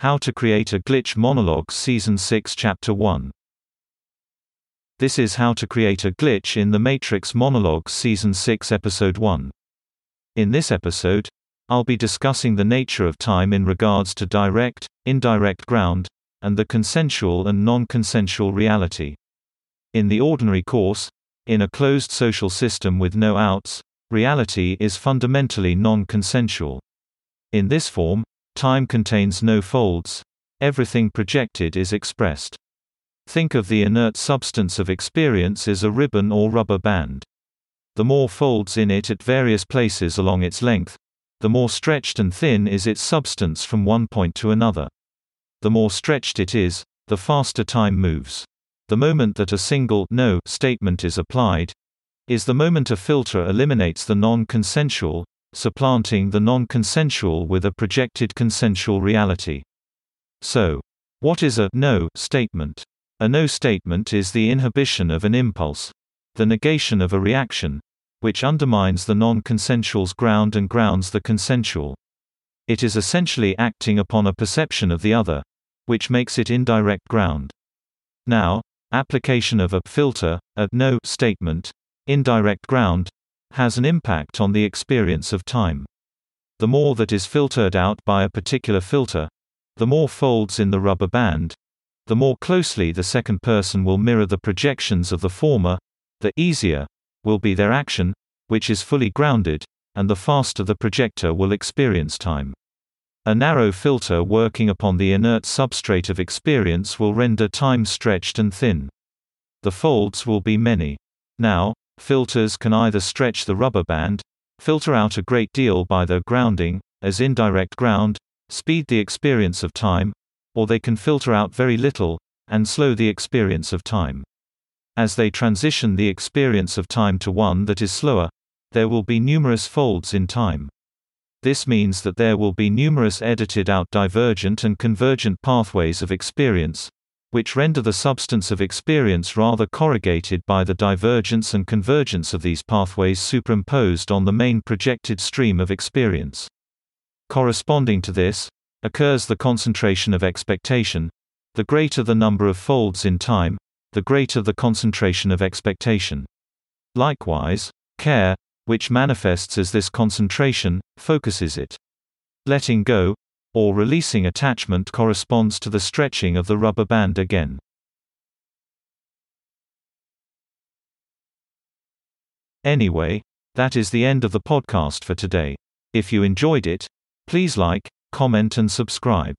How to Create a Glitch Monologue Season 6 Chapter 1 This is how to create a glitch in the Matrix Monologue Season 6 Episode 1. In this episode, I'll be discussing the nature of time in regards to direct, indirect ground, and the consensual and non-consensual reality. In the ordinary course, in a closed social system with no outs, reality is fundamentally non-consensual. In this form, Time contains no folds. Everything projected is expressed. Think of the inert substance of experience as a ribbon or rubber band. The more folds in it at various places along its length, the more stretched and thin is its substance from one point to another. The more stretched it is, the faster time moves. The moment that a single no statement is applied is the moment a filter eliminates the non-consensual, supplanting the non-consensual with a projected consensual reality. So, what is a no statement? A no statement is the inhibition of an impulse, the negation of a reaction, which undermines the non-consensual's ground and grounds the consensual. It is essentially acting upon a perception of the other, which makes it indirect ground. Now, application of a filter, a no statement, indirect ground, has an impact on the experience of time. The more that is filtered out by a particular filter, the more folds in the rubber band, the more closely the second person will mirror the projections of the former, the easier will be their action, which is fully grounded, and the faster the projector will experience time. A narrow filter working upon the inert substrate of experience will render time stretched and thin. The folds will be many. Now, Filters can either stretch the rubber band, filter out a great deal by their grounding, as indirect ground, speed the experience of time, or they can filter out very little, and slow the experience of time. As they transition the experience of time to one that is slower, there will be numerous folds in time. This means that there will be numerous edited out divergent and convergent pathways of experience, which render the substance of experience rather corrugated by the divergence and convergence of these pathways superimposed on the main projected stream of experience. Corresponding to this, occurs the concentration of expectation. The greater the number of folds in time, the greater the concentration of expectation. Likewise, care, which manifests as this concentration, focuses it. Letting go, or releasing attachment corresponds to the stretching of the rubber band again. Anyway, that is the end of the podcast for today. If you enjoyed it, please like, comment and subscribe.